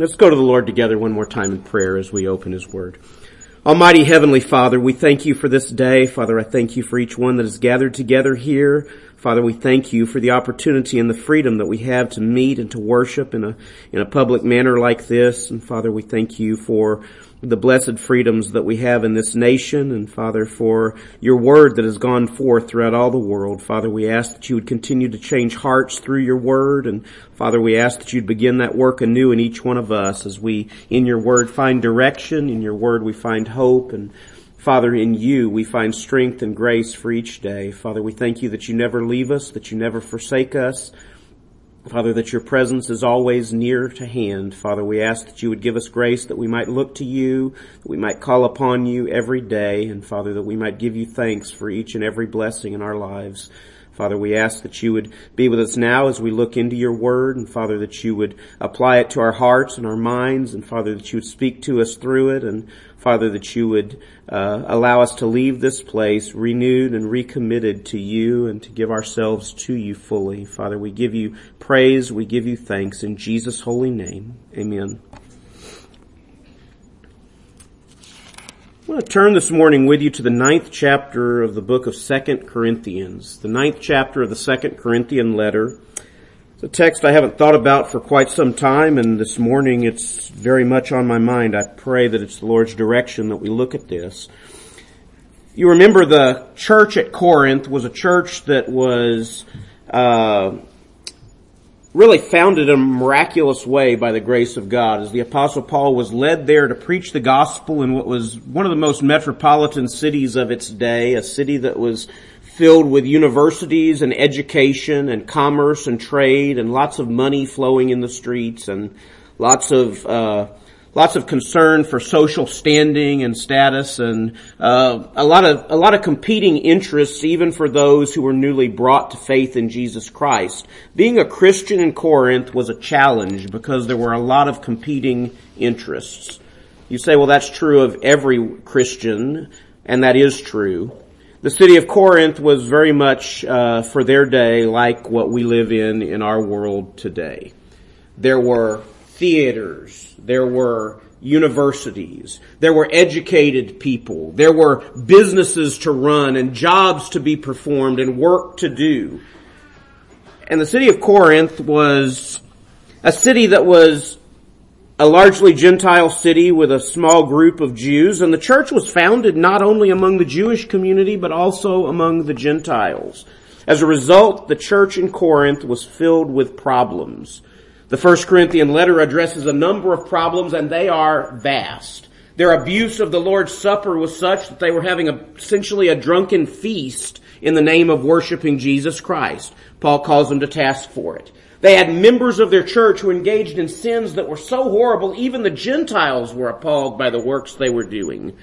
Let's go to the Lord together one more time in prayer as we open His Word. Almighty Heavenly Father, we thank you for this day. Father, I thank you for each one that is gathered together here. Father, we thank you for the opportunity and the freedom that we have to meet and to worship in a, in a public manner like this. And Father, we thank you for the blessed freedoms that we have in this nation and Father for your word that has gone forth throughout all the world. Father, we ask that you would continue to change hearts through your word and Father, we ask that you'd begin that work anew in each one of us as we in your word find direction, in your word we find hope and Father, in you we find strength and grace for each day. Father, we thank you that you never leave us, that you never forsake us. Father, that your presence is always near to hand. Father, we ask that you would give us grace that we might look to you, that we might call upon you every day, and Father, that we might give you thanks for each and every blessing in our lives. Father, we ask that you would be with us now as we look into your word, and Father, that you would apply it to our hearts and our minds, and Father, that you would speak to us through it, and Father, that you would uh, allow us to leave this place renewed and recommitted to you and to give ourselves to you fully. Father, we give you praise, we give you thanks in Jesus' holy name. Amen. I want to turn this morning with you to the ninth chapter of the book of Second Corinthians, the ninth chapter of the Second Corinthian letter. It's a text I haven't thought about for quite some time, and this morning it's very much on my mind. I pray that it's the Lord's direction that we look at this. You remember the church at Corinth was a church that was uh, really founded in a miraculous way by the grace of God. As the Apostle Paul was led there to preach the gospel in what was one of the most metropolitan cities of its day, a city that was filled with universities and education and commerce and trade and lots of money flowing in the streets and lots of uh, lots of concern for social standing and status and uh, a lot of a lot of competing interests even for those who were newly brought to faith in Jesus Christ. Being a Christian in Corinth was a challenge because there were a lot of competing interests. You say, well, that's true of every Christian, and that is true. The city of Corinth was very much uh, for their day like what we live in in our world today. There were theaters, there were universities, there were educated people, there were businesses to run and jobs to be performed and work to do. And the city of Corinth was a city that was a largely Gentile city with a small group of Jews, and the church was founded not only among the Jewish community, but also among the Gentiles. As a result, the church in Corinth was filled with problems. The First Corinthian letter addresses a number of problems, and they are vast. Their abuse of the Lord's Supper was such that they were having a, essentially a drunken feast in the name of worshiping Jesus Christ. Paul calls them to task for it. They had members of their church who engaged in sins that were so horrible, even the Gentiles were appalled by the works they were doing.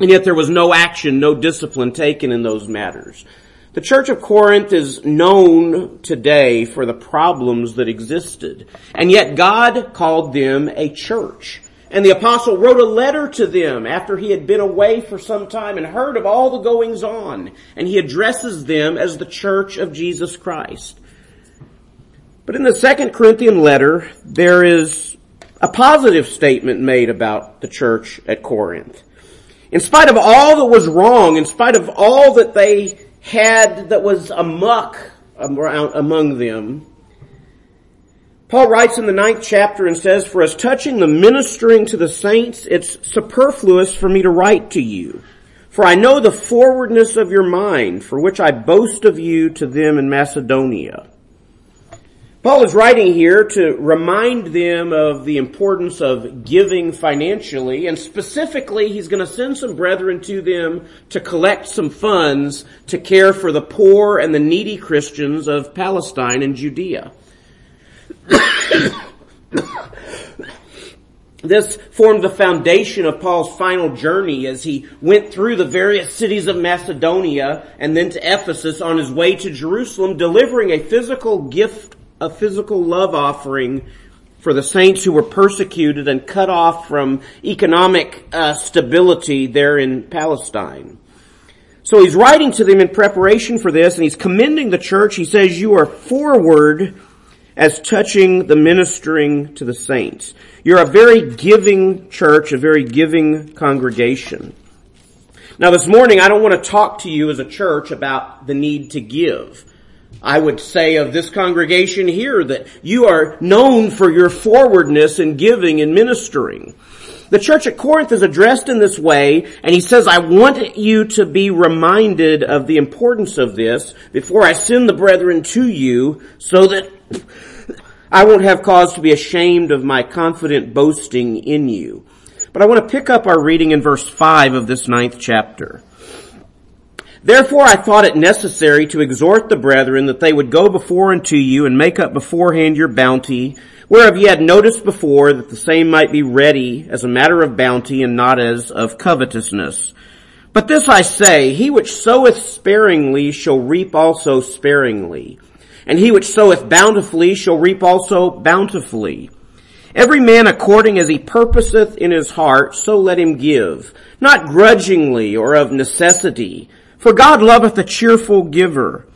And yet there was no action, no discipline taken in those matters. The church of Corinth is known today for the problems that existed. And yet God called them a church. And the apostle wrote a letter to them after he had been away for some time and heard of all the goings on. And he addresses them as the church of Jesus Christ. But in the second Corinthian letter, there is a positive statement made about the church at Corinth. In spite of all that was wrong, in spite of all that they had that was amuck among them, Paul writes in the ninth chapter and says, For as touching the ministering to the saints, it's superfluous for me to write to you. For I know the forwardness of your mind, for which I boast of you to them in Macedonia. Paul is writing here to remind them of the importance of giving financially, and specifically, he's going to send some brethren to them to collect some funds to care for the poor and the needy Christians of Palestine and Judea. This formed the foundation of Paul's final journey as he went through the various cities of Macedonia and then to Ephesus on his way to Jerusalem, delivering a physical gift a physical love offering for the saints who were persecuted and cut off from economic uh, stability there in Palestine. So he's writing to them in preparation for this and he's commending the church. He says, you are forward as touching the ministering to the saints. You're a very giving church, a very giving congregation. Now this morning I don't want to talk to you as a church about the need to give. I would say of this congregation here that you are known for your forwardness in giving and ministering. The church at Corinth is addressed in this way, and he says, I want you to be reminded of the importance of this before I send the brethren to you so that I won't have cause to be ashamed of my confident boasting in you. But I want to pick up our reading in verse 5 of this ninth chapter. Therefore I thought it necessary to exhort the brethren that they would go before unto you and make up beforehand your bounty, whereof ye had noticed before that the same might be ready as a matter of bounty and not as of covetousness. But this I say, he which soweth sparingly shall reap also sparingly, and he which soweth bountifully shall reap also bountifully. Every man according as he purposeth in his heart, so let him give, not grudgingly or of necessity, for God loveth a cheerful giver.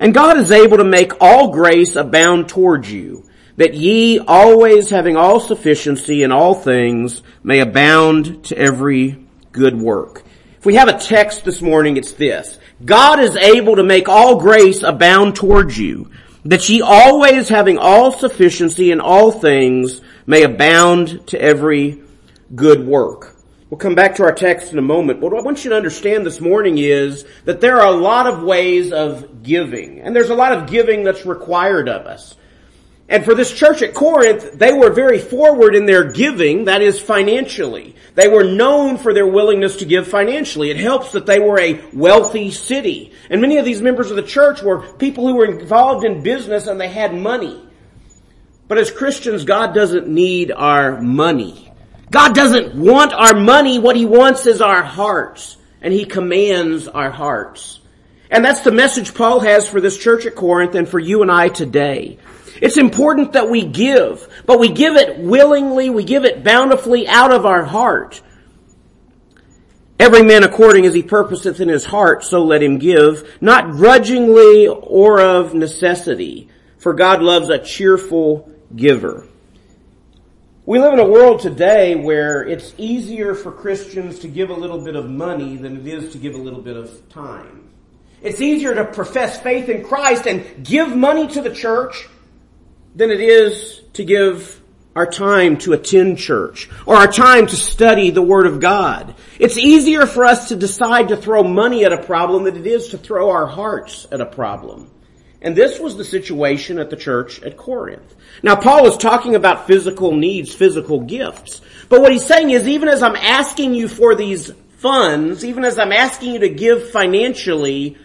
And God is able to make all grace abound towards you, that ye always having all sufficiency in all things may abound to every good work. If we have a text this morning, it's this. God is able to make all grace abound towards you, that ye always having all sufficiency in all things may abound to every good work. We'll come back to our text in a moment, but what I want you to understand this morning is that there are a lot of ways of giving, and there's a lot of giving that's required of us. And for this church at Corinth, they were very forward in their giving, that is financially. They were known for their willingness to give financially. It helps that they were a wealthy city. And many of these members of the church were people who were involved in business and they had money. But as Christians, God doesn't need our money. God doesn't want our money. What He wants is our hearts. And He commands our hearts. And that's the message Paul has for this church at Corinth and for you and I today. It's important that we give, but we give it willingly, we give it bountifully out of our heart. Every man according as he purposeth in his heart, so let him give, not grudgingly or of necessity, for God loves a cheerful giver. We live in a world today where it's easier for Christians to give a little bit of money than it is to give a little bit of time. It's easier to profess faith in Christ and give money to the church than it is to give our time to attend church or our time to study the Word of God. It's easier for us to decide to throw money at a problem than it is to throw our hearts at a problem. And this was the situation at the church at Corinth. Now Paul is talking about physical needs, physical gifts. But what he's saying is even as I'm asking you for these funds, even as I'm asking you to give financially,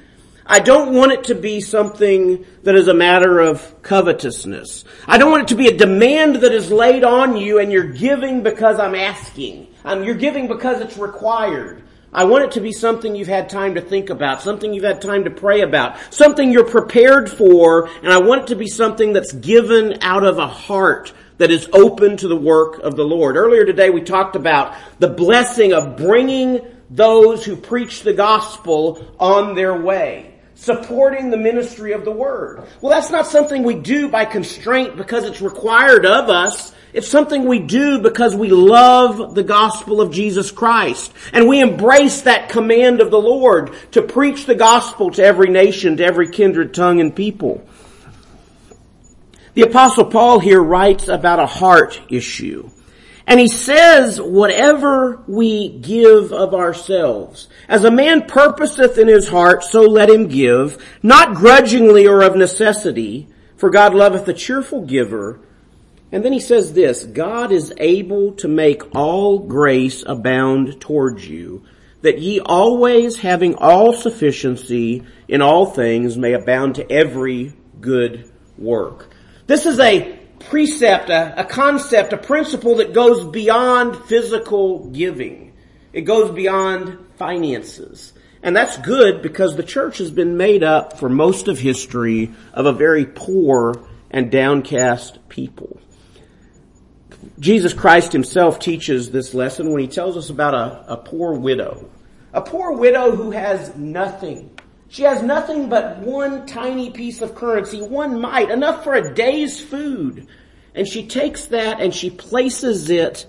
I don't want it to be something that is a matter of covetousness. I don't want it to be a demand that is laid on you and you're giving because I'm asking. Um, you're giving because it's required. I want it to be something you've had time to think about, something you've had time to pray about, something you're prepared for, and I want it to be something that's given out of a heart that is open to the work of the Lord. Earlier today we talked about the blessing of bringing those who preach the gospel on their way. Supporting the ministry of the word. Well, that's not something we do by constraint because it's required of us. It's something we do because we love the gospel of Jesus Christ. And we embrace that command of the Lord to preach the gospel to every nation, to every kindred tongue and people. The apostle Paul here writes about a heart issue. And he says, whatever we give of ourselves, as a man purposeth in his heart, so let him give, not grudgingly or of necessity, for God loveth a cheerful giver, and then he says this, God is able to make all grace abound towards you, that ye always having all sufficiency in all things may abound to every good work. This is a precept, a, a concept, a principle that goes beyond physical giving. It goes beyond finances. And that's good because the church has been made up for most of history of a very poor and downcast people. Jesus Christ himself teaches this lesson when he tells us about a, a poor widow. A poor widow who has nothing She has nothing but one tiny piece of currency, one mite, enough for a day's food. And she takes that and she places it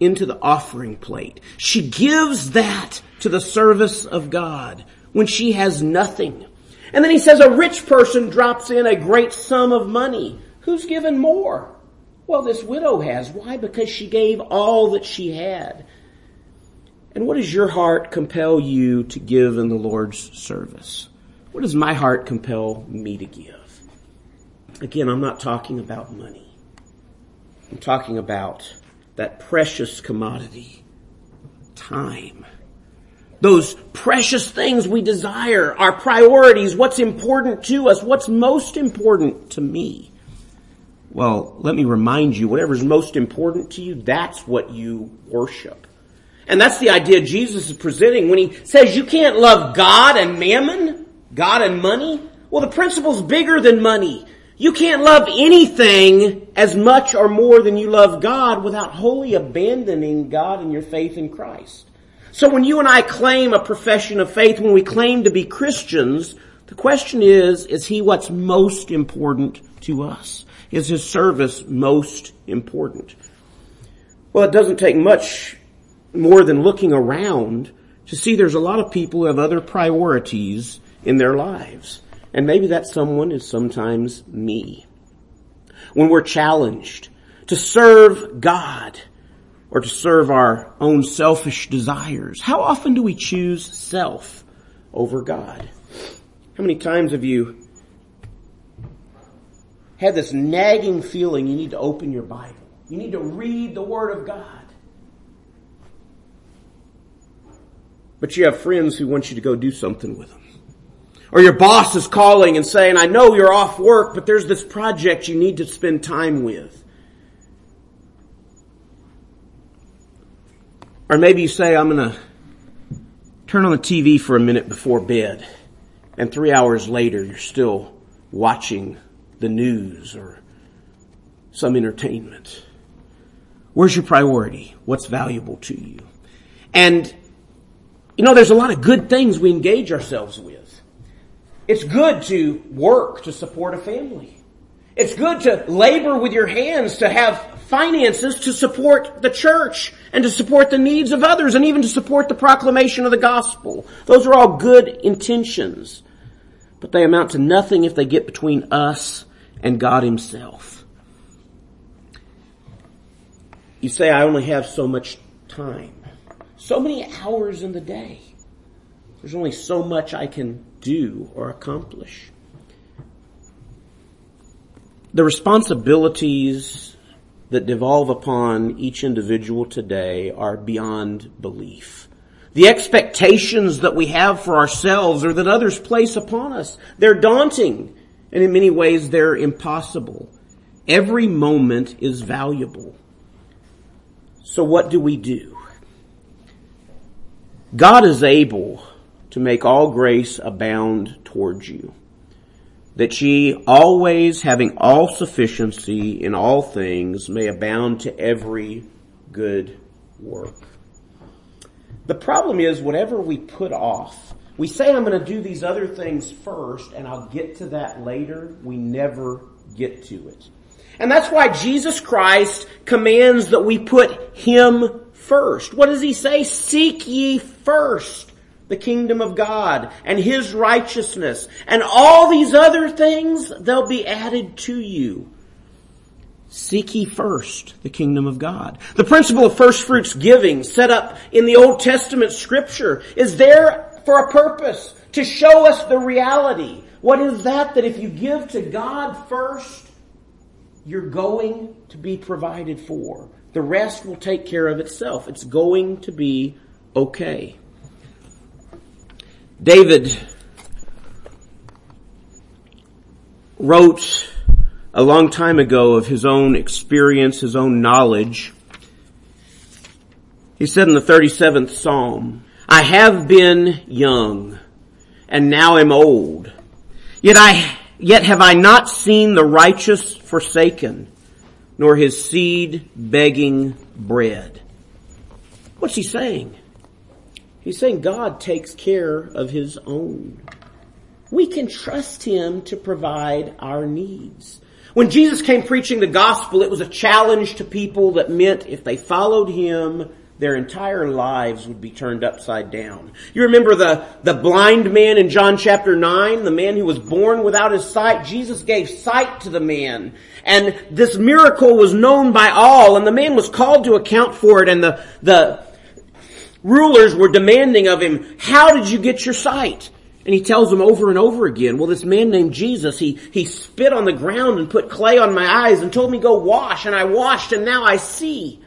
into the offering plate. She gives that to the service of God when she has nothing. And then he says a rich person drops in a great sum of money. Who's given more? Well, this widow has. Why? Because she gave all that she had. And what does your heart compel you to give in the Lord's service? What does my heart compel me to give? Again, I'm not talking about money. I'm talking about that precious commodity, time. Those precious things we desire, our priorities, what's important to us, what's most important to me. Well, let me remind you, whatever's most important to you, that's what you worship. And that's the idea Jesus is presenting when he says you can't love God and mammon, God and money. Well, the principle's bigger than money. You can't love anything as much or more than you love God without wholly abandoning God and your faith in Christ. So when you and I claim a profession of faith, when we claim to be Christians, the question is, is he what's most important to us? Is his service most important? Well, it doesn't take much more than looking around to see there's a lot of people who have other priorities in their lives. And maybe that someone is sometimes me. When we're challenged to serve God or to serve our own selfish desires, how often do we choose self over God? How many times have you had this nagging feeling you need to open your Bible? You need to read the Word of God. But you have friends who want you to go do something with them. Or your boss is calling and saying, I know you're off work, but there's this project you need to spend time with. Or maybe you say, I'm gonna turn on the TV for a minute before bed. And three hours later, you're still watching the news or some entertainment. Where's your priority? What's valuable to you? And, you know, there's a lot of good things we engage ourselves with. It's good to work to support a family. It's good to labor with your hands to have finances to support the church and to support the needs of others and even to support the proclamation of the gospel. Those are all good intentions, but they amount to nothing if they get between us and God himself. You say, I only have so much time. So many hours in the day. There's only so much I can do or accomplish. The responsibilities that devolve upon each individual today are beyond belief. The expectations that we have for ourselves or that others place upon us, they're daunting and in many ways they're impossible. Every moment is valuable. So what do we do? God is able to make all grace abound towards you. That ye always having all sufficiency in all things may abound to every good work. The problem is whatever we put off, we say I'm going to do these other things first and I'll get to that later. We never get to it. And that's why Jesus Christ commands that we put Him first. What does He say? Seek ye first the kingdom of God and His righteousness and all these other things, they'll be added to you. Seek ye first the kingdom of God. The principle of first fruits giving set up in the Old Testament scripture is there for a purpose to show us the reality. What is that? That if you give to God first, you're going to be provided for. The rest will take care of itself. It's going to be okay. David wrote a long time ago of his own experience, his own knowledge. He said in the 37th Psalm, I have been young and now am old. Yet I, yet have I not seen the righteous forsaken, nor his seed begging bread. What's he saying? He's saying God takes care of his own. we can trust Him to provide our needs. When Jesus came preaching the gospel, it was a challenge to people that meant if they followed Him, their entire lives would be turned upside down. You remember the, the blind man in John chapter 9, the man who was born without his sight? Jesus gave sight to the man. And this miracle was known by all, and the man was called to account for it, and the, the rulers were demanding of him, how did you get your sight? And he tells them over and over again, well, this man named Jesus, he, he spit on the ground and put clay on my eyes and told me go wash, and I washed, and now I see.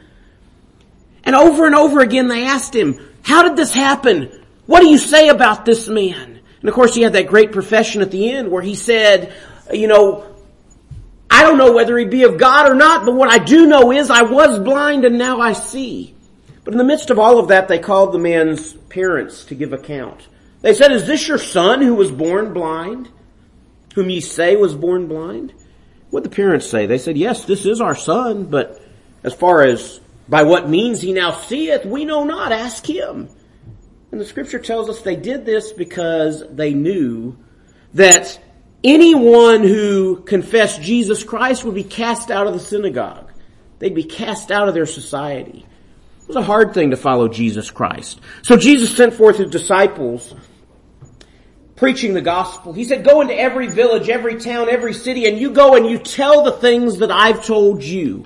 And over and over again they asked him, how did this happen? What do you say about this man? And of course he had that great profession at the end where he said, you know, I don't know whether he be of God or not, but what I do know is I was blind and now I see. But in the midst of all of that, they called the man's parents to give account. They said, is this your son who was born blind? Whom ye say was born blind? What the parents say? They said, yes, this is our son, but as far as by what means he now seeth, we know not. Ask him. And the scripture tells us they did this because they knew that anyone who confessed Jesus Christ would be cast out of the synagogue. They'd be cast out of their society. It was a hard thing to follow Jesus Christ. So Jesus sent forth his disciples preaching the gospel. He said, go into every village, every town, every city, and you go and you tell the things that I've told you.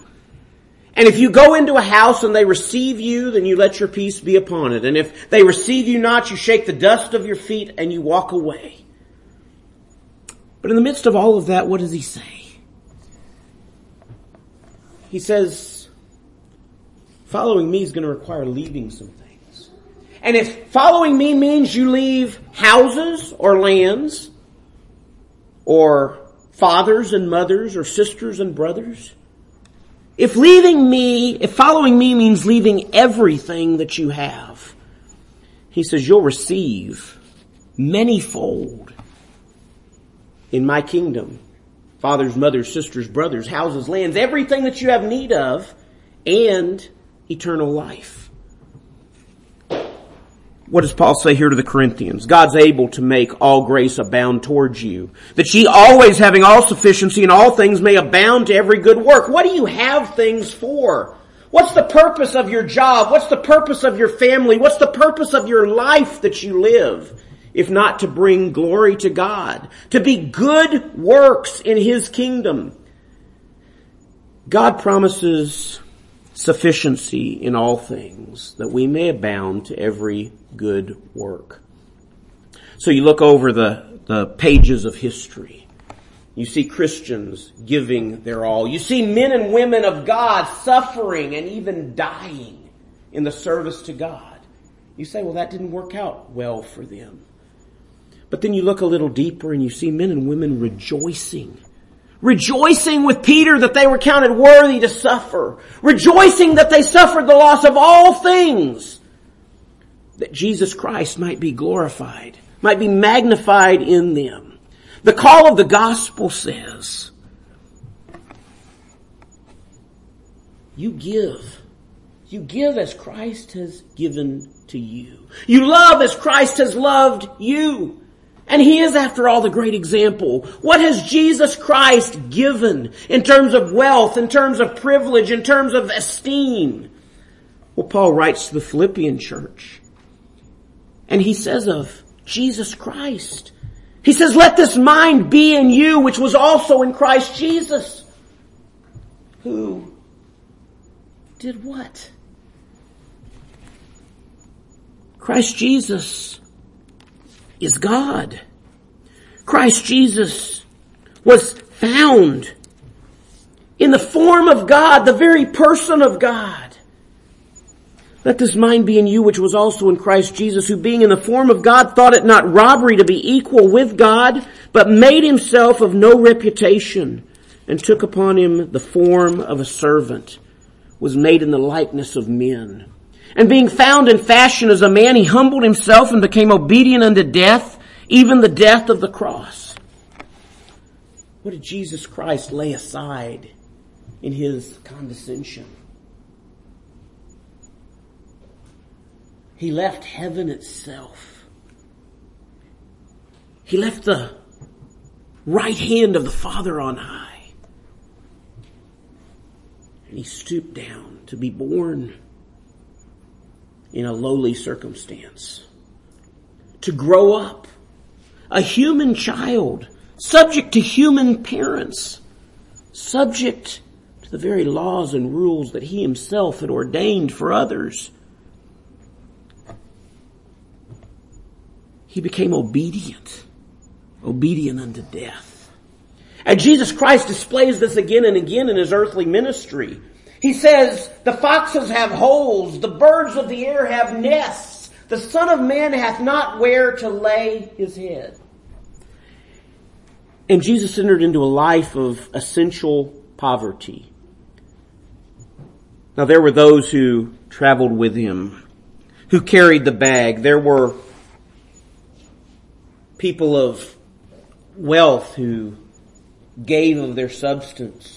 And if you go into a house and they receive you, then you let your peace be upon it. And if they receive you not, you shake the dust of your feet and you walk away. But in the midst of all of that, what does he say? He says, following me is going to require leaving some things. And if following me means you leave houses or lands, or fathers and mothers, or sisters and brothers, if leaving me, if following me means leaving everything that you have, he says you'll receive manyfold in my kingdom. Fathers, mothers, sisters, brothers, houses, lands, everything that you have need of, and eternal life. What does Paul say here to the Corinthians? God's able to make all grace abound towards you. That ye always having all sufficiency in all things may abound to every good work. What do you have things for? What's the purpose of your job? What's the purpose of your family? What's the purpose of your life that you live? If not to bring glory to God. To be good works in His kingdom. God promises sufficiency in all things, that we may abound to every good work. So you look over the, the pages of history. You see Christians giving their all. You see men and women of God suffering and even dying in the service to God. You say, well, that didn't work out well for them. But then you look a little deeper and you see men and women rejoicing rejoicing with Peter that they were counted worthy to suffer, rejoicing that they suffered the loss of all things, that Jesus Christ might be glorified, might be magnified in them. The call of the gospel says, you give. You give as Christ has given to you. You love as Christ has loved you. And he is, after all, the great example. What has Jesus Christ given in terms of wealth, in terms of privilege, in terms of esteem? Well, Paul writes to the Philippian church. And he says of Jesus Christ, he says, let this mind be in you, which was also in Christ Jesus. Who did what? Christ Jesus is God. Christ Jesus was found in the form of God, the very person of God. Let this mind be in you which was also in Christ Jesus, who being in the form of God thought it not robbery to be equal with God, but made himself of no reputation, and took upon him the form of a servant, was made in the likeness of men. And being found in fashion as a man, he humbled himself and became obedient unto death, even the death of the cross. What did Jesus Christ lay aside in his condescension? He left heaven itself. He left the right hand of the Father on high. And he stooped down to be born in a lowly circumstance. To grow up a human child, subject to human parents, subject to the very laws and rules that he himself had ordained for others. He became obedient, obedient unto death. And Jesus Christ displays this again and again in his earthly ministry. He says, the foxes have holes, the birds of the air have nests, the son of man hath not where to lay his head. And Jesus entered into a life of essential poverty. Now there were those who traveled with him, who carried the bag. There were people of wealth who gave of their substance.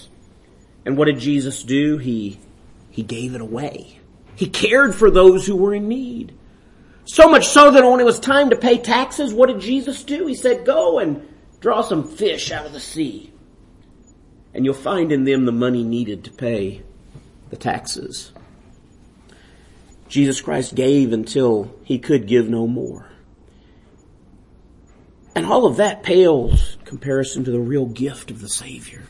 And what did Jesus do? He, he gave it away. He cared for those who were in need. So much so that when it was time to pay taxes, what did Jesus do? He said, go and draw some fish out of the sea. And you'll find in them the money needed to pay the taxes. Jesus Christ gave until he could give no more. And all of that pales comparison to the real gift of the Savior.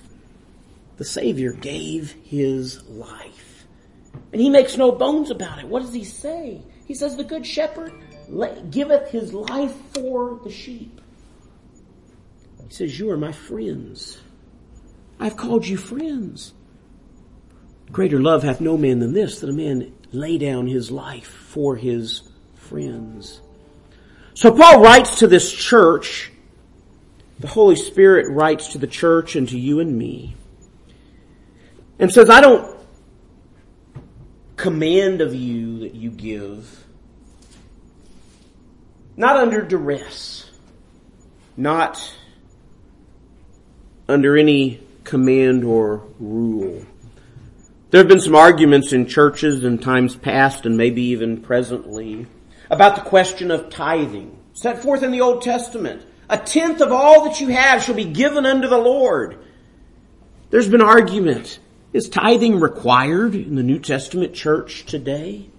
The Savior gave His life. And He makes no bones about it. What does He say? He says, the good shepherd giveth His life for the sheep. He says, you are my friends. I've called you friends. Greater love hath no man than this, that a man lay down his life for his friends. So Paul writes to this church, the Holy Spirit writes to the church and to you and me, and says, I don't command of you that you give, not under duress, not under any command or rule. There have been some arguments in churches in times past and maybe even presently about the question of tithing. Set forth in the Old Testament. A tenth of all that you have shall be given unto the Lord. There's been argument. Is tithing required in the New Testament church today?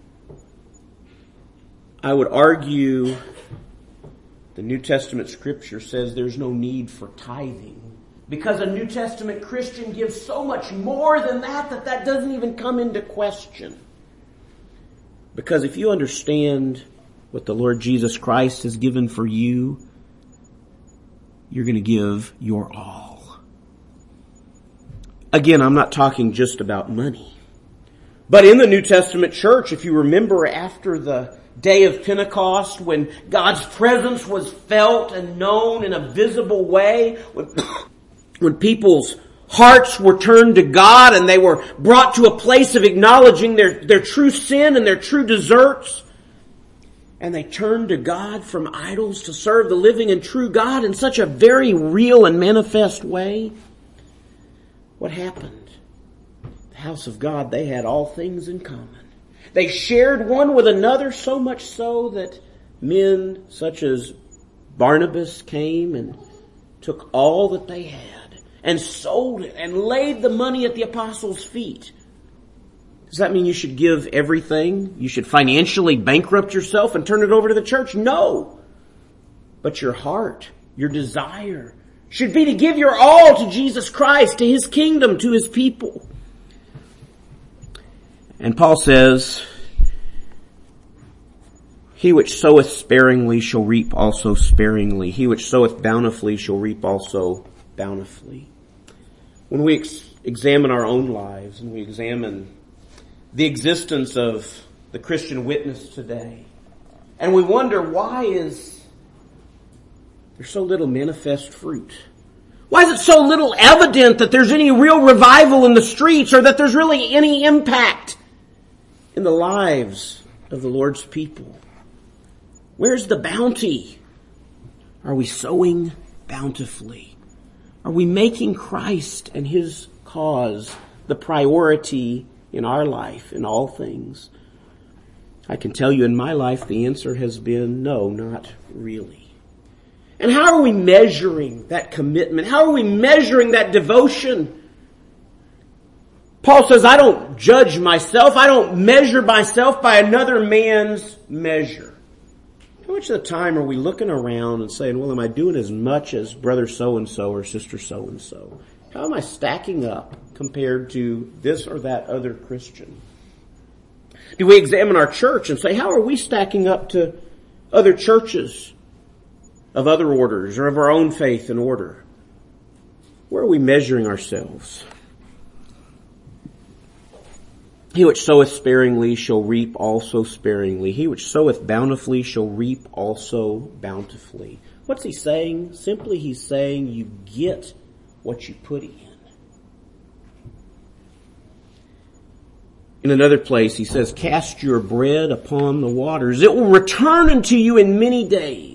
I would argue the New Testament scripture says there's no need for tithing. Because a New Testament Christian gives so much more than that that that doesn't even come into question. Because if you understand what the Lord Jesus Christ has given for you, you're going to give your all. Again, I'm not talking just about money. But in the New Testament church, if you remember after the day of Pentecost when God's presence was felt and known in a visible way, when, when people's hearts were turned to God and they were brought to a place of acknowledging their, their true sin and their true deserts, and they turned to God from idols to serve the living and true God in such a very real and manifest way, what happened? The house of God, they had all things in common. They shared one with another so much so that men such as Barnabas came and took all that they had and sold it and laid the money at the apostles' feet does that mean you should give everything? You should financially bankrupt yourself and turn it over to the church? No. But your heart, your desire should be to give your all to Jesus Christ, to His kingdom, to His people. And Paul says, He which soweth sparingly shall reap also sparingly. He which soweth bountifully shall reap also bountifully. When we ex- examine our own lives and we examine the existence of the Christian witness today. And we wonder why is there so little manifest fruit? Why is it so little evident that there's any real revival in the streets or that there's really any impact in the lives of the Lord's people? Where's the bounty? Are we sowing bountifully? Are we making Christ and His cause the priority in our life, in all things? I can tell you in my life the answer has been no, not really. And how are we measuring that commitment? How are we measuring that devotion? Paul says, I don't judge myself. I don't measure myself by another man's measure. How much of the time are we looking around and saying, well, am I doing as much as brother so and so or sister so and so? How am I stacking up compared to this or that other Christian? Do we examine our church and say, how are we stacking up to other churches of other orders or of our own faith and order? Where are we measuring ourselves? He which soweth sparingly shall reap also sparingly. He which soweth bountifully shall reap also bountifully. What's he saying? Simply he's saying you get what you put in. In another place, he says, cast your bread upon the waters. It will return unto you in many days.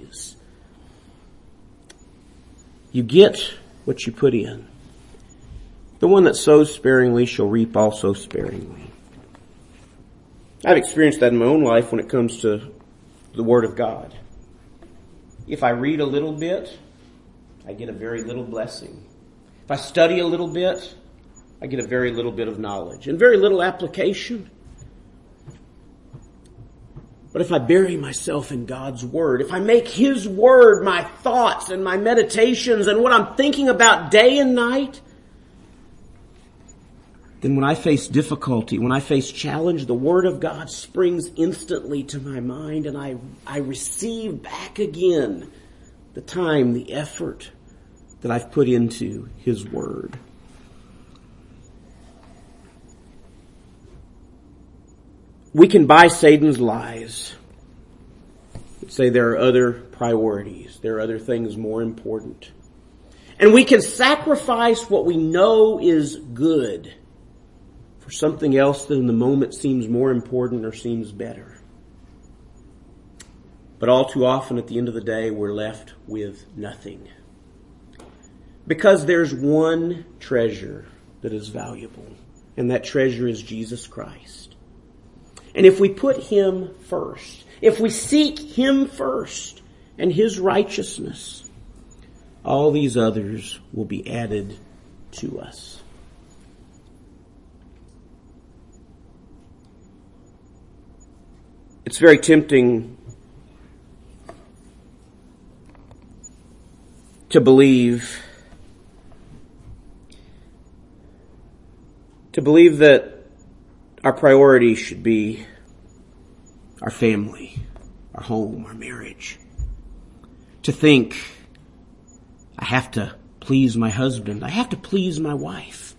You get what you put in. The one that sows sparingly shall reap also sparingly. I've experienced that in my own life when it comes to the Word of God. If I read a little bit, I get a very little blessing. If I study a little bit, I get a very little bit of knowledge and very little application. But if I bury myself in God's Word, if I make His Word my thoughts and my meditations and what I'm thinking about day and night, then when I face difficulty, when I face challenge, the Word of God springs instantly to my mind and I, I receive back again the time, the effort that I've put into His Word. We can buy Satan's lies. Say there are other priorities. There are other things more important. And we can sacrifice what we know is good for something else that in the moment seems more important or seems better. But all too often at the end of the day, we're left with nothing. Because there's one treasure that is valuable, and that treasure is Jesus Christ. And if we put Him first, if we seek Him first and His righteousness, all these others will be added to us. It's very tempting to believe to believe that our priority should be our family, our home, our marriage. To think, I have to please my husband. I have to please my wife.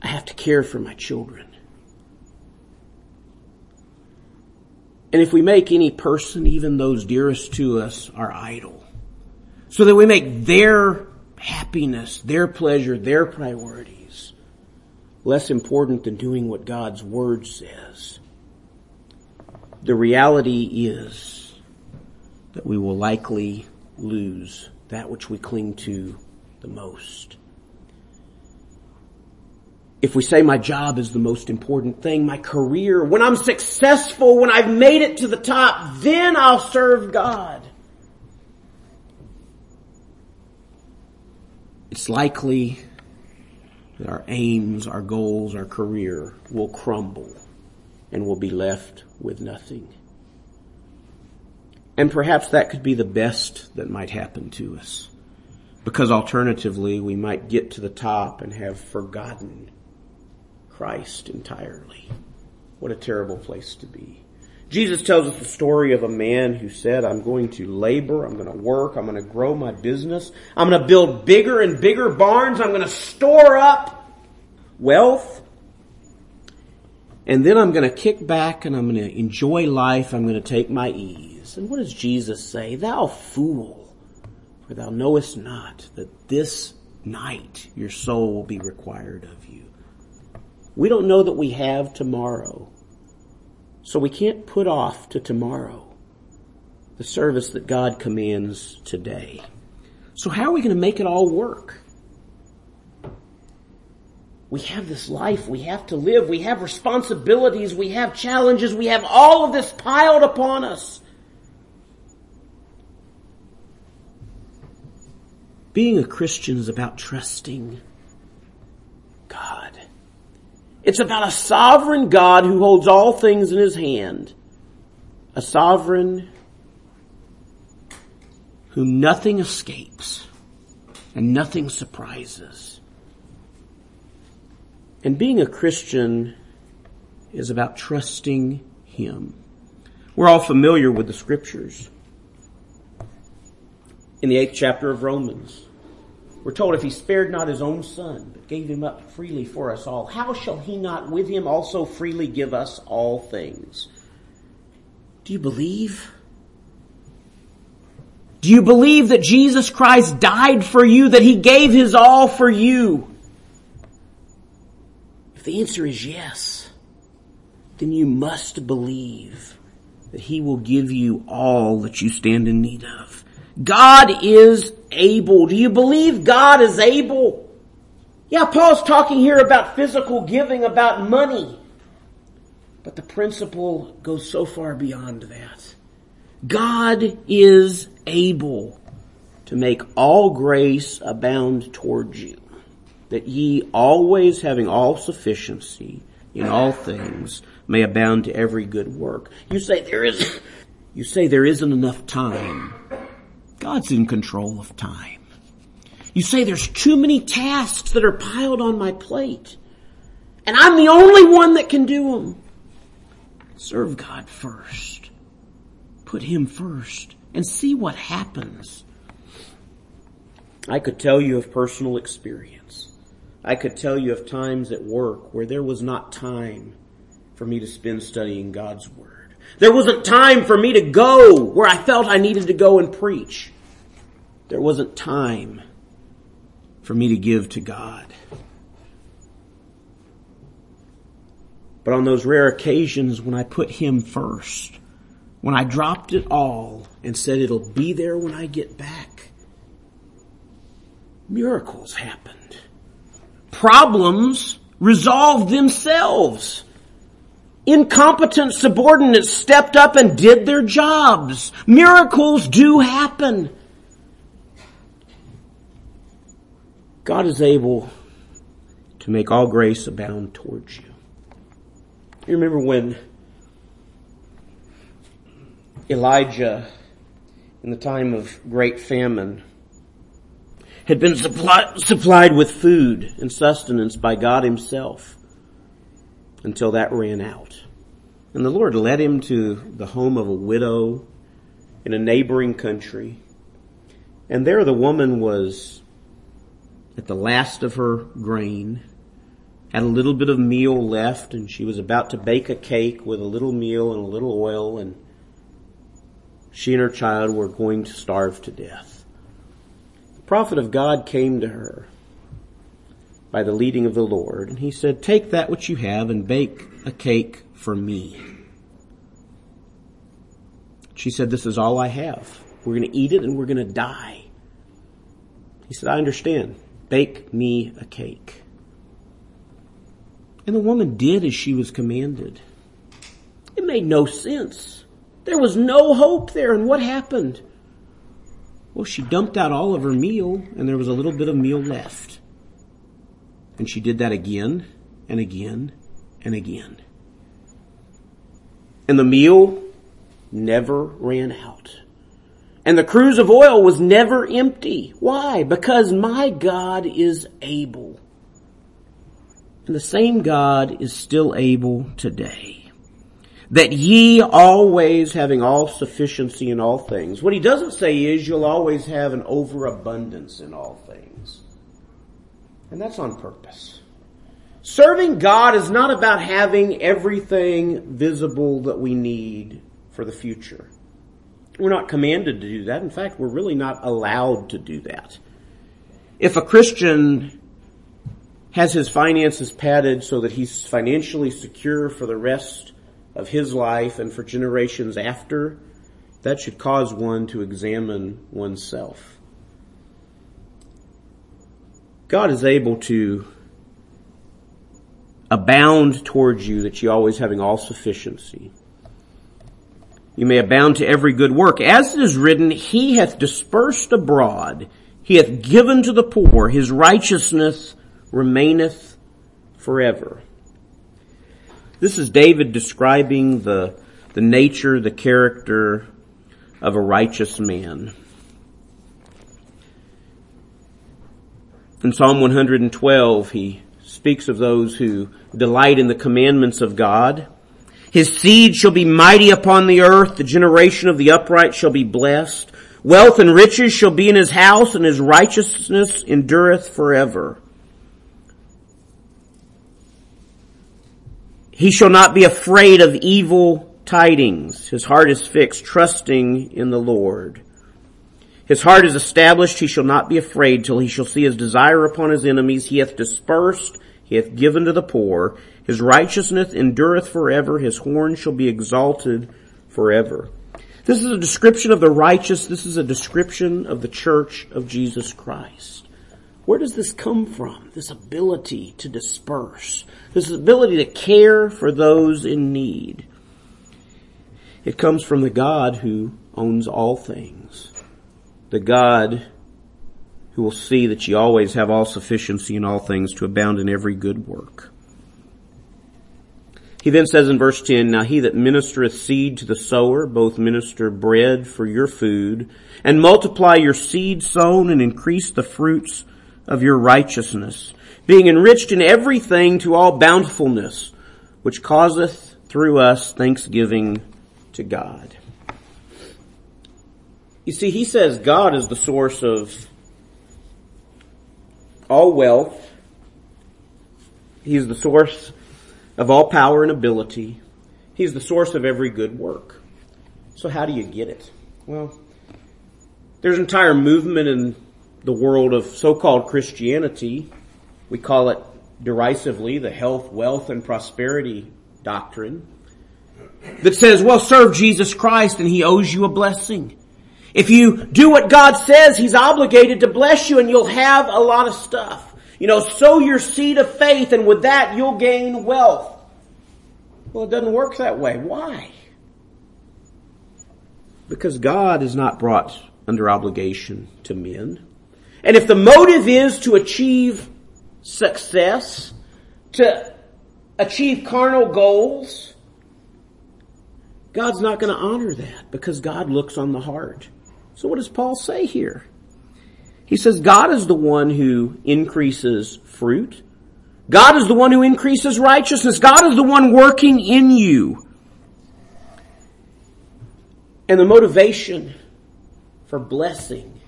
I have to care for my children. And if we make any person, even those dearest to us, our idol, so that we make their happiness, their pleasure, their priority, less important than doing what God's Word says. The reality is that we will likely lose that which we cling to the most. If we say my job is the most important thing, my career, when I'm successful, when I've made it to the top, then I'll serve God. It's likely that our aims, our goals, our career will crumble and we'll be left with nothing. And perhaps that could be the best that might happen to us. Because alternatively, we might get to the top and have forgotten Christ entirely. What a terrible place to be. Jesus tells us the story of a man who said, I'm going to labor, I'm going to work, I'm going to grow my business, I'm going to build bigger and bigger barns, I'm going to store up wealth, and then I'm going to kick back and I'm going to enjoy life, I'm going to take my ease. And what does Jesus say? Thou fool, for thou knowest not that this night your soul will be required of you. We don't know that we have tomorrow. So we can't put off to tomorrow the service that God commands today. So how are we going to make it all work? We have this life. We have to live. We have responsibilities. We have challenges. We have all of this piled upon us. Being a Christian is about trusting it's about a sovereign God who holds all things in his hand. A sovereign whom nothing escapes and nothing surprises. And being a Christian is about trusting Him. We're all familiar with the scriptures. In the eighth chapter of Romans, we're told if he spared not his own son, but gave him up freely for us all, how shall he not with him also freely give us all things? Do you believe? Do you believe that Jesus Christ died for you, that he gave his all for you? If the answer is yes, then you must believe that he will give you all that you stand in need of. God is able. Do you believe God is able? Yeah, Paul's talking here about physical giving, about money. But the principle goes so far beyond that. God is able to make all grace abound towards you, that ye always having all sufficiency in all things may abound to every good work. You say there is, you say there isn't enough time. God's in control of time. You say there's too many tasks that are piled on my plate. And I'm the only one that can do them. Serve God first. Put Him first and see what happens. I could tell you of personal experience. I could tell you of times at work where there was not time for me to spend studying God's Word. There wasn't time for me to go where I felt I needed to go and preach. There wasn't time for me to give to God. But on those rare occasions when I put Him first, when I dropped it all and said it'll be there when I get back, miracles happened. Problems resolved themselves. Incompetent subordinates stepped up and did their jobs. Miracles do happen. God is able to make all grace abound towards you. You remember when Elijah, in the time of great famine, had been supplied with food and sustenance by God himself until that ran out. And the Lord led him to the home of a widow in a neighboring country. And there the woman was at the last of her grain, had a little bit of meal left, and she was about to bake a cake with a little meal and a little oil, and she and her child were going to starve to death. The prophet of God came to her by the leading of the Lord. And he said, take that which you have and bake a cake for me. She said, this is all I have. We're going to eat it and we're going to die. He said, I understand. Bake me a cake. And the woman did as she was commanded. It made no sense. There was no hope there. And what happened? Well, she dumped out all of her meal and there was a little bit of meal left. And she did that again and again and again. And the meal never ran out. And the cruse of oil was never empty. Why? Because my God is able. And the same God is still able today. That ye always having all sufficiency in all things. What he doesn't say is you'll always have an overabundance in all things. And that's on purpose. Serving God is not about having everything visible that we need for the future. We're not commanded to do that. In fact, we're really not allowed to do that. If a Christian has his finances padded so that he's financially secure for the rest of his life and for generations after, that should cause one to examine oneself. God is able to abound towards you that you always having all sufficiency. You may abound to every good work. As it is written, He hath dispersed abroad. He hath given to the poor. His righteousness remaineth forever. This is David describing the, the nature, the character of a righteous man. In Psalm 112, he speaks of those who delight in the commandments of God. His seed shall be mighty upon the earth. The generation of the upright shall be blessed. Wealth and riches shall be in his house and his righteousness endureth forever. He shall not be afraid of evil tidings. His heart is fixed, trusting in the Lord. His heart is established, he shall not be afraid till he shall see his desire upon his enemies. He hath dispersed, he hath given to the poor. His righteousness endureth forever, his horn shall be exalted forever. This is a description of the righteous, this is a description of the church of Jesus Christ. Where does this come from? This ability to disperse. This ability to care for those in need. It comes from the God who owns all things. The God who will see that ye always have all sufficiency in all things to abound in every good work. He then says in verse 10, Now he that ministereth seed to the sower, both minister bread for your food, and multiply your seed sown and increase the fruits of your righteousness, being enriched in everything to all bountifulness, which causeth through us thanksgiving to God. You see, he says God is the source of all wealth. He's the source of all power and ability. He's the source of every good work. So how do you get it? Well, there's an entire movement in the world of so-called Christianity. We call it derisively the health, wealth, and prosperity doctrine that says, well, serve Jesus Christ and He owes you a blessing. If you do what God says, He's obligated to bless you and you'll have a lot of stuff. You know, sow your seed of faith and with that you'll gain wealth. Well, it doesn't work that way. Why? Because God is not brought under obligation to men. And if the motive is to achieve success, to achieve carnal goals, God's not going to honor that because God looks on the heart. So what does Paul say here? He says God is the one who increases fruit. God is the one who increases righteousness. God is the one working in you. And the motivation for blessing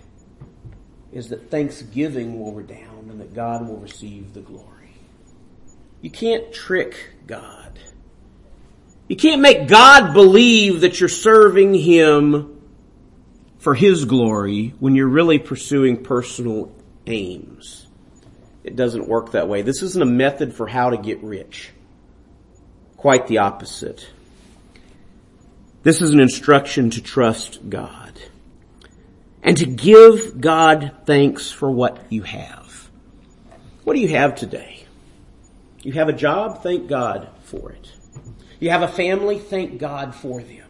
is that thanksgiving will redound and that God will receive the glory. You can't trick God. You can't make God believe that you're serving Him for His glory when you're really pursuing personal aims. It doesn't work that way. This isn't a method for how to get rich. Quite the opposite. This is an instruction to trust God and to give God thanks for what you have. What do you have today? You have a job? Thank God for it. You have a family? Thank God for them.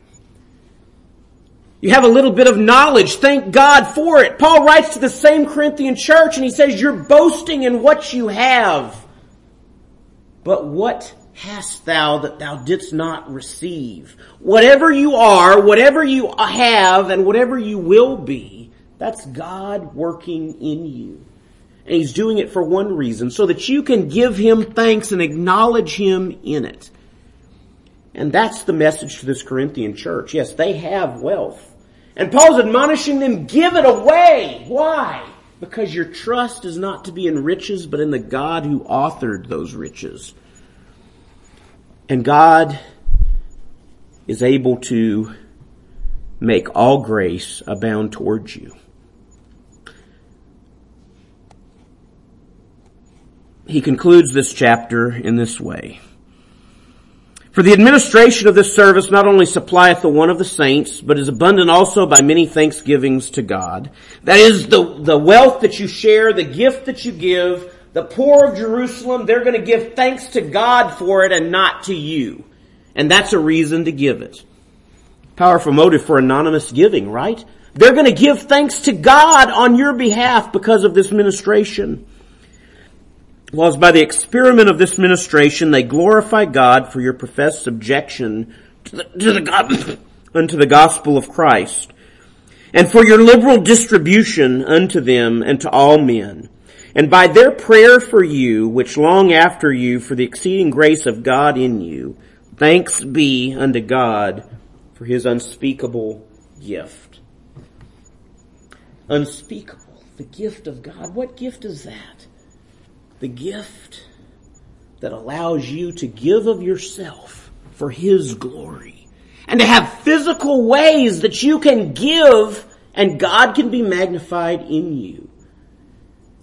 You have a little bit of knowledge. Thank God for it. Paul writes to the same Corinthian church and he says, you're boasting in what you have. But what hast thou that thou didst not receive? Whatever you are, whatever you have, and whatever you will be, that's God working in you. And He's doing it for one reason, so that you can give Him thanks and acknowledge Him in it. And that's the message to this Corinthian church. Yes, they have wealth. And Paul's admonishing them, give it away. Why? Because your trust is not to be in riches, but in the God who authored those riches. And God is able to make all grace abound towards you. he concludes this chapter in this way. For the administration of this service not only supplieth the one of the saints, but is abundant also by many thanksgivings to God. That is the, the wealth that you share, the gift that you give, the poor of Jerusalem, they're going to give thanks to God for it and not to you. And that's a reason to give it. Powerful motive for anonymous giving, right? They're going to give thanks to God on your behalf because of this ministration. Was by the experiment of this ministration they glorify God for your professed subjection to the, to the God, unto the gospel of Christ, and for your liberal distribution unto them and to all men. And by their prayer for you, which long after you for the exceeding grace of God in you, thanks be unto God for his unspeakable gift. Unspeakable. The gift of God. What gift is that? The gift that allows you to give of yourself for his glory. And to have physical ways that you can give and God can be magnified in you.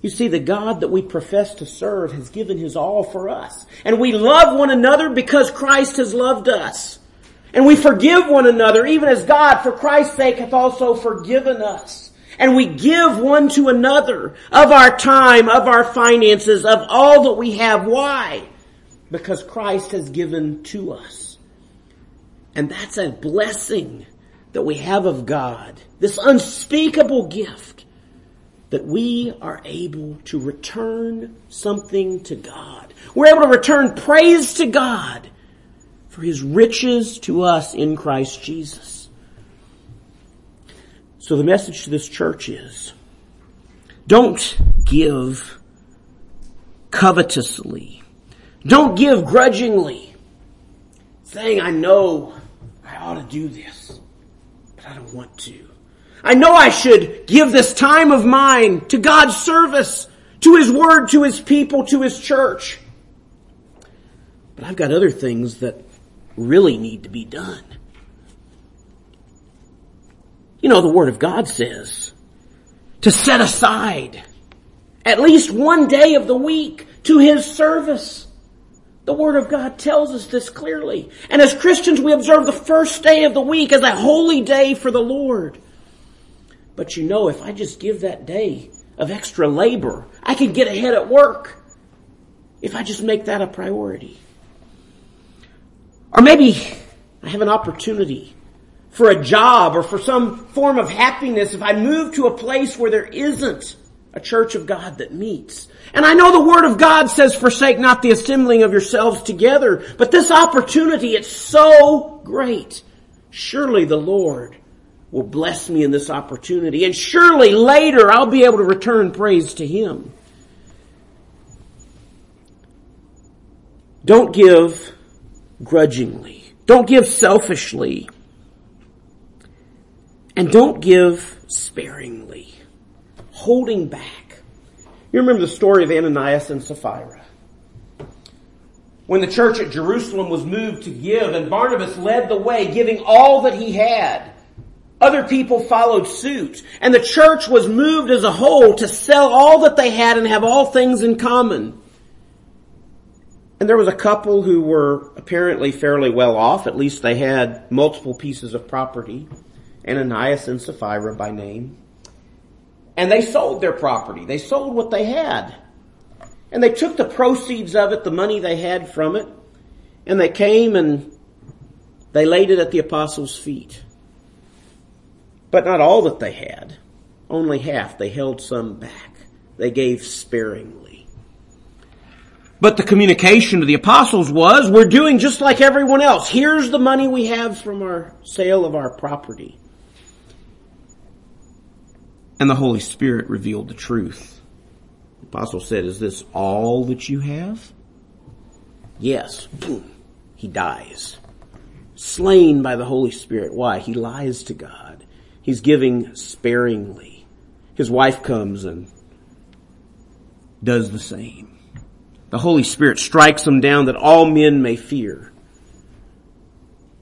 You see, the God that we profess to serve has given his all for us. And we love one another because Christ has loved us. And we forgive one another even as God for Christ's sake hath also forgiven us. And we give one to another of our time, of our finances, of all that we have. Why? Because Christ has given to us. And that's a blessing that we have of God. This unspeakable gift that we are able to return something to God. We're able to return praise to God for His riches to us in Christ Jesus. So the message to this church is, don't give covetously. Don't give grudgingly, saying, I know I ought to do this, but I don't want to. I know I should give this time of mine to God's service, to His Word, to His people, to His church. But I've got other things that really need to be done. You know, the Word of God says to set aside at least one day of the week to His service. The Word of God tells us this clearly. And as Christians, we observe the first day of the week as a holy day for the Lord. But you know, if I just give that day of extra labor, I can get ahead at work. If I just make that a priority. Or maybe I have an opportunity for a job or for some form of happiness if I move to a place where there isn't a church of God that meets. And I know the Word of God says forsake not the assembling of yourselves together, but this opportunity, it's so great. Surely the Lord will bless me in this opportunity. And surely later I'll be able to return praise to Him. Don't give grudgingly. Don't give selfishly. And don't give sparingly. Holding back. You remember the story of Ananias and Sapphira. When the church at Jerusalem was moved to give and Barnabas led the way, giving all that he had. Other people followed suit. And the church was moved as a whole to sell all that they had and have all things in common. And there was a couple who were apparently fairly well off. At least they had multiple pieces of property. Ananias and Sapphira by name. And they sold their property. They sold what they had. And they took the proceeds of it, the money they had from it, and they came and they laid it at the apostles' feet. But not all that they had. Only half. They held some back. They gave sparingly. But the communication to the apostles was, we're doing just like everyone else. Here's the money we have from our sale of our property. And the Holy Spirit revealed the truth. The apostle said, is this all that you have? Yes. Boom. He dies. Slain by the Holy Spirit. Why? He lies to God. He's giving sparingly. His wife comes and does the same. The Holy Spirit strikes him down that all men may fear.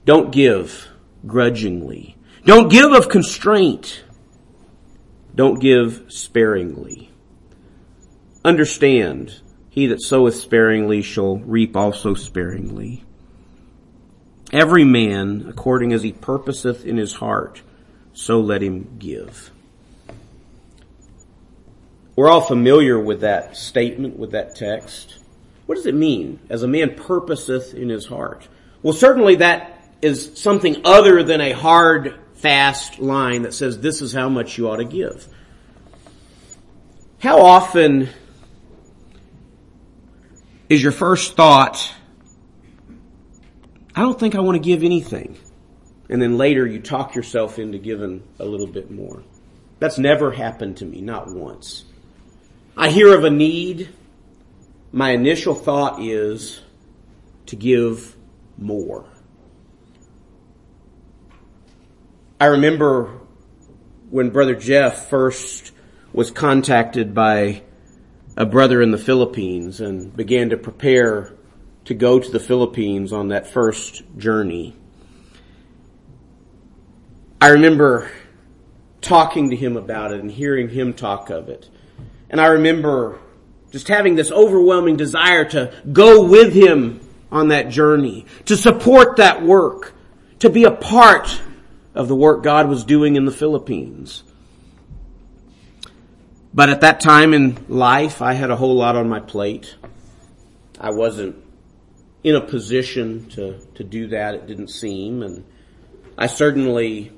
Don't give grudgingly. Don't give of constraint. Don't give sparingly. Understand, he that soweth sparingly shall reap also sparingly. Every man according as he purposeth in his heart so let him give. We're all familiar with that statement, with that text. What does it mean? As a man purposeth in his heart. Well, certainly that is something other than a hard fast line that says this is how much you ought to give. How often is your first thought, I don't think I want to give anything. And then later you talk yourself into giving a little bit more. That's never happened to me, not once. I hear of a need. My initial thought is to give more. I remember when Brother Jeff first was contacted by a brother in the Philippines and began to prepare to go to the Philippines on that first journey. I remember talking to him about it and hearing him talk of it. And I remember just having this overwhelming desire to go with him on that journey, to support that work, to be a part of the work God was doing in the Philippines. But at that time in life, I had a whole lot on my plate. I wasn't in a position to, to do that, it didn't seem. And I certainly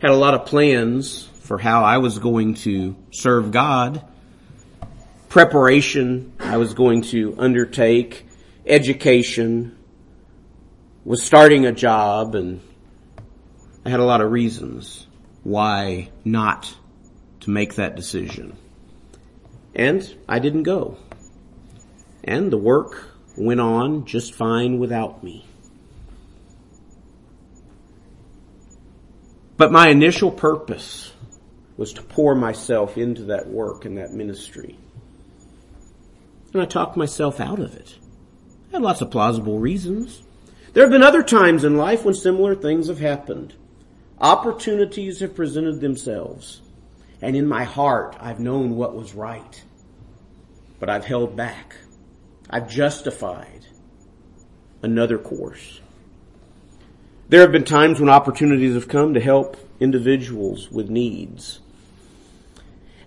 had a lot of plans for how I was going to serve God. Preparation I was going to undertake, education, was starting a job, and I had a lot of reasons why not to make that decision. And I didn't go. And the work went on just fine without me. But my initial purpose was to pour myself into that work and that ministry. And I talked myself out of it. I had lots of plausible reasons. There have been other times in life when similar things have happened. Opportunities have presented themselves. And in my heart, I've known what was right. But I've held back. I've justified another course. There have been times when opportunities have come to help individuals with needs.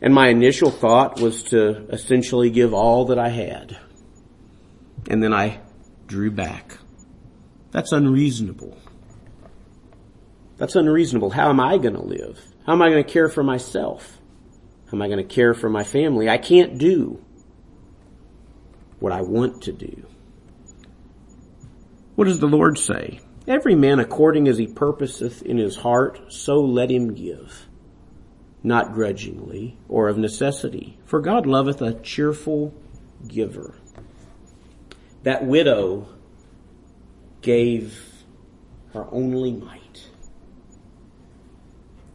And my initial thought was to essentially give all that I had. And then I drew back. That's unreasonable. That's unreasonable. How am I going to live? How am I going to care for myself? How am I going to care for my family? I can't do what I want to do. What does the Lord say? Every man according as he purposeth in his heart, so let him give. Not grudgingly or of necessity, for God loveth a cheerful giver. That widow gave her only mite.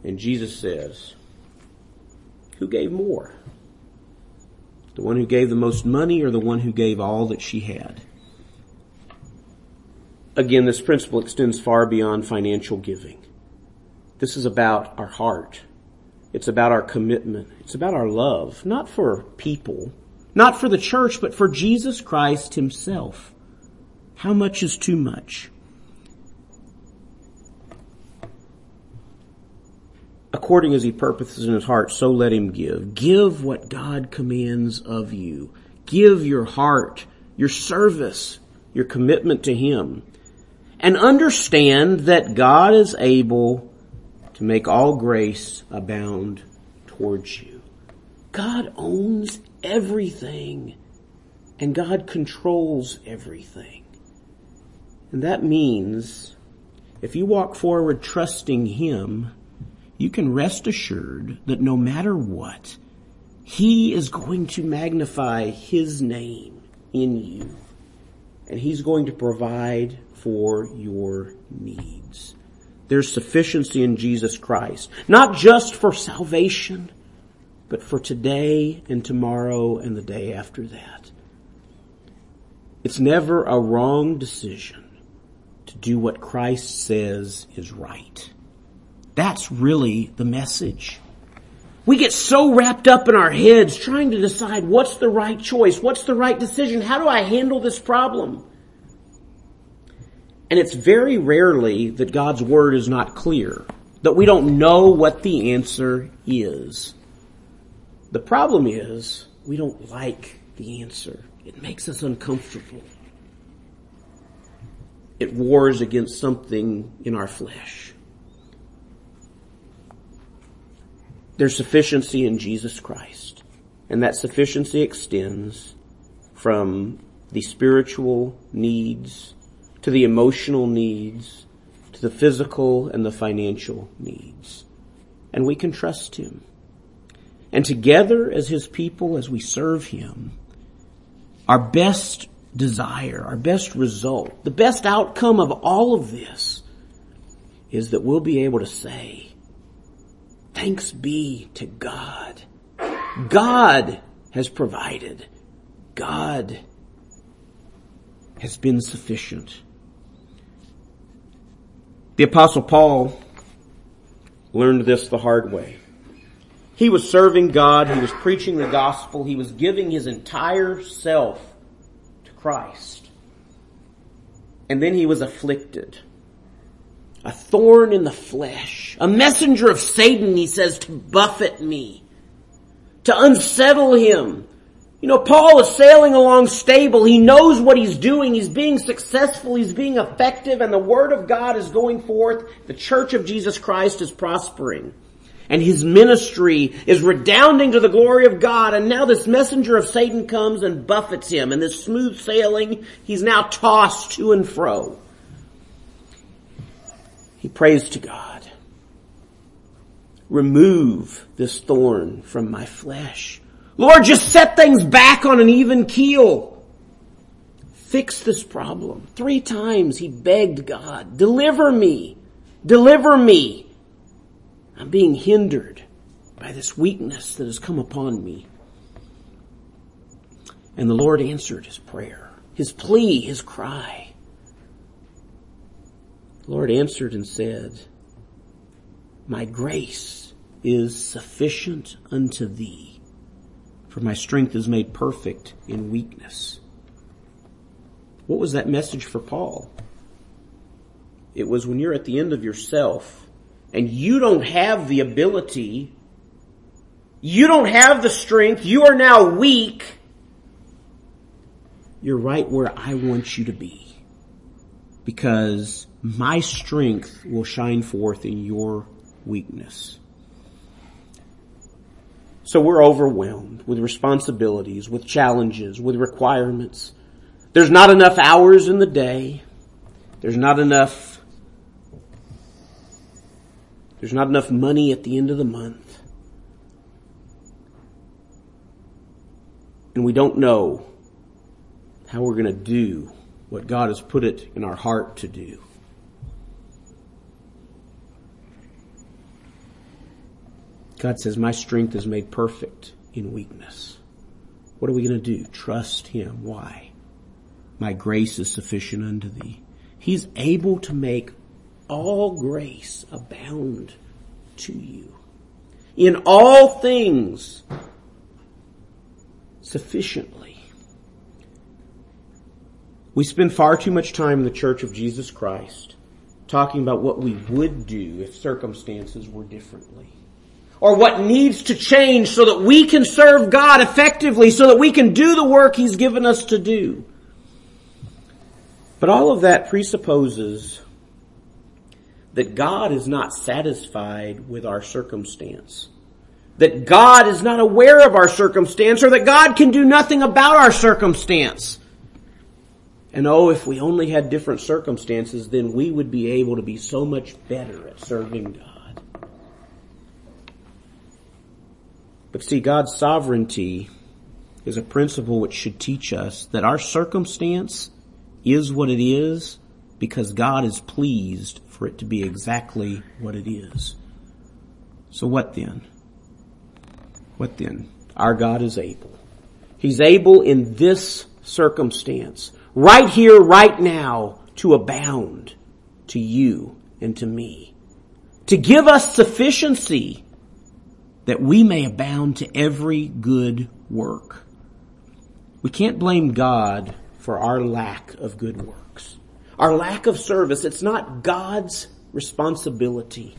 And Jesus says, who gave more? The one who gave the most money or the one who gave all that she had? Again, this principle extends far beyond financial giving. This is about our heart. It's about our commitment. It's about our love, not for people, not for the church, but for Jesus Christ himself. How much is too much? According as he purposes in his heart, so let him give. Give what God commands of you. Give your heart, your service, your commitment to him. And understand that God is able to make all grace abound towards you. God owns everything and God controls everything. And that means if you walk forward trusting Him, you can rest assured that no matter what, He is going to magnify His name in you. And He's going to provide for your needs. There's sufficiency in Jesus Christ, not just for salvation, but for today and tomorrow and the day after that. It's never a wrong decision to do what Christ says is right. That's really the message. We get so wrapped up in our heads trying to decide what's the right choice, what's the right decision, how do I handle this problem? And it's very rarely that God's word is not clear, that we don't know what the answer is. The problem is we don't like the answer. It makes us uncomfortable. It wars against something in our flesh. There's sufficiency in Jesus Christ. And that sufficiency extends from the spiritual needs to the emotional needs to the physical and the financial needs. And we can trust Him. And together as His people, as we serve Him, our best desire, our best result, the best outcome of all of this is that we'll be able to say, thanks be to God. God has provided. God has been sufficient. The apostle Paul learned this the hard way. He was serving God, he was preaching the gospel, he was giving his entire self to Christ. And then he was afflicted. A thorn in the flesh. A messenger of Satan, he says, to buffet me. To unsettle him. You know, Paul is sailing along stable. He knows what he's doing. He's being successful. He's being effective and the word of God is going forth. The church of Jesus Christ is prospering. And his ministry is redounding to the glory of God. And now this messenger of Satan comes and buffets him. And this smooth sailing, he's now tossed to and fro. He prays to God. Remove this thorn from my flesh. Lord, just set things back on an even keel. Fix this problem. Three times he begged God, deliver me, deliver me. I'm being hindered by this weakness that has come upon me. And the Lord answered his prayer, his plea, his cry. Lord answered and said, My grace is sufficient unto thee for my strength is made perfect in weakness. What was that message for Paul? It was when you're at the end of yourself and you don't have the ability, you don't have the strength, you are now weak, you're right where I want you to be. Because my strength will shine forth in your weakness. So we're overwhelmed with responsibilities, with challenges, with requirements. There's not enough hours in the day. There's not enough, there's not enough money at the end of the month. And we don't know how we're going to do what God has put it in our heart to do. God says, my strength is made perfect in weakness. What are we going to do? Trust Him. Why? My grace is sufficient unto thee. He's able to make all grace abound to you. In all things, sufficiently. We spend far too much time in the church of Jesus Christ talking about what we would do if circumstances were differently or what needs to change so that we can serve God effectively, so that we can do the work He's given us to do. But all of that presupposes that God is not satisfied with our circumstance. That God is not aware of our circumstance or that God can do nothing about our circumstance. And oh, if we only had different circumstances, then we would be able to be so much better at serving God. But see, God's sovereignty is a principle which should teach us that our circumstance is what it is because God is pleased for it to be exactly what it is. So what then? What then? Our God is able. He's able in this circumstance, right here, right now, to abound to you and to me. To give us sufficiency that we may abound to every good work. We can't blame God for our lack of good works. Our lack of service, it's not God's responsibility.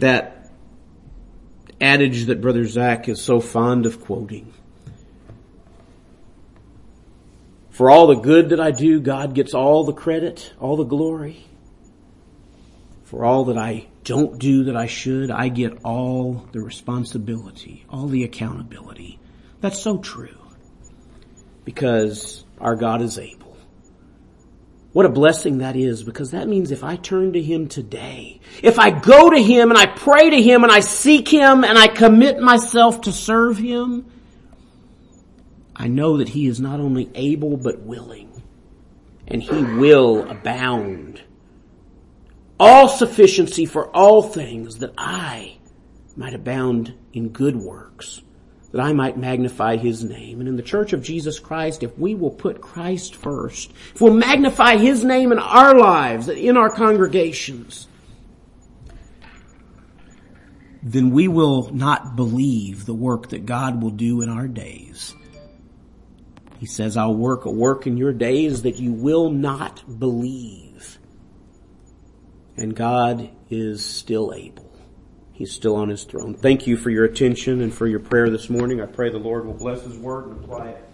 That adage that Brother Zach is so fond of quoting. For all the good that I do, God gets all the credit, all the glory. for all that I don't do that I should, I get all the responsibility, all the accountability. That's so true. Because our God is able. What a blessing that is because that means if I turn to Him today, if I go to Him and I pray to Him and I seek Him and I commit myself to serve Him, I know that He is not only able but willing and He will abound. All sufficiency for all things that I might abound in good works that I might magnify His name. And in the Church of Jesus Christ, if we will put Christ first, if we'll magnify His name in our lives, in our congregations, then we will not believe the work that God will do in our days. He says, I'll work a work in your days that you will not believe. And God is still able. He's still on his throne. Thank you for your attention and for your prayer this morning. I pray the Lord will bless his word and apply it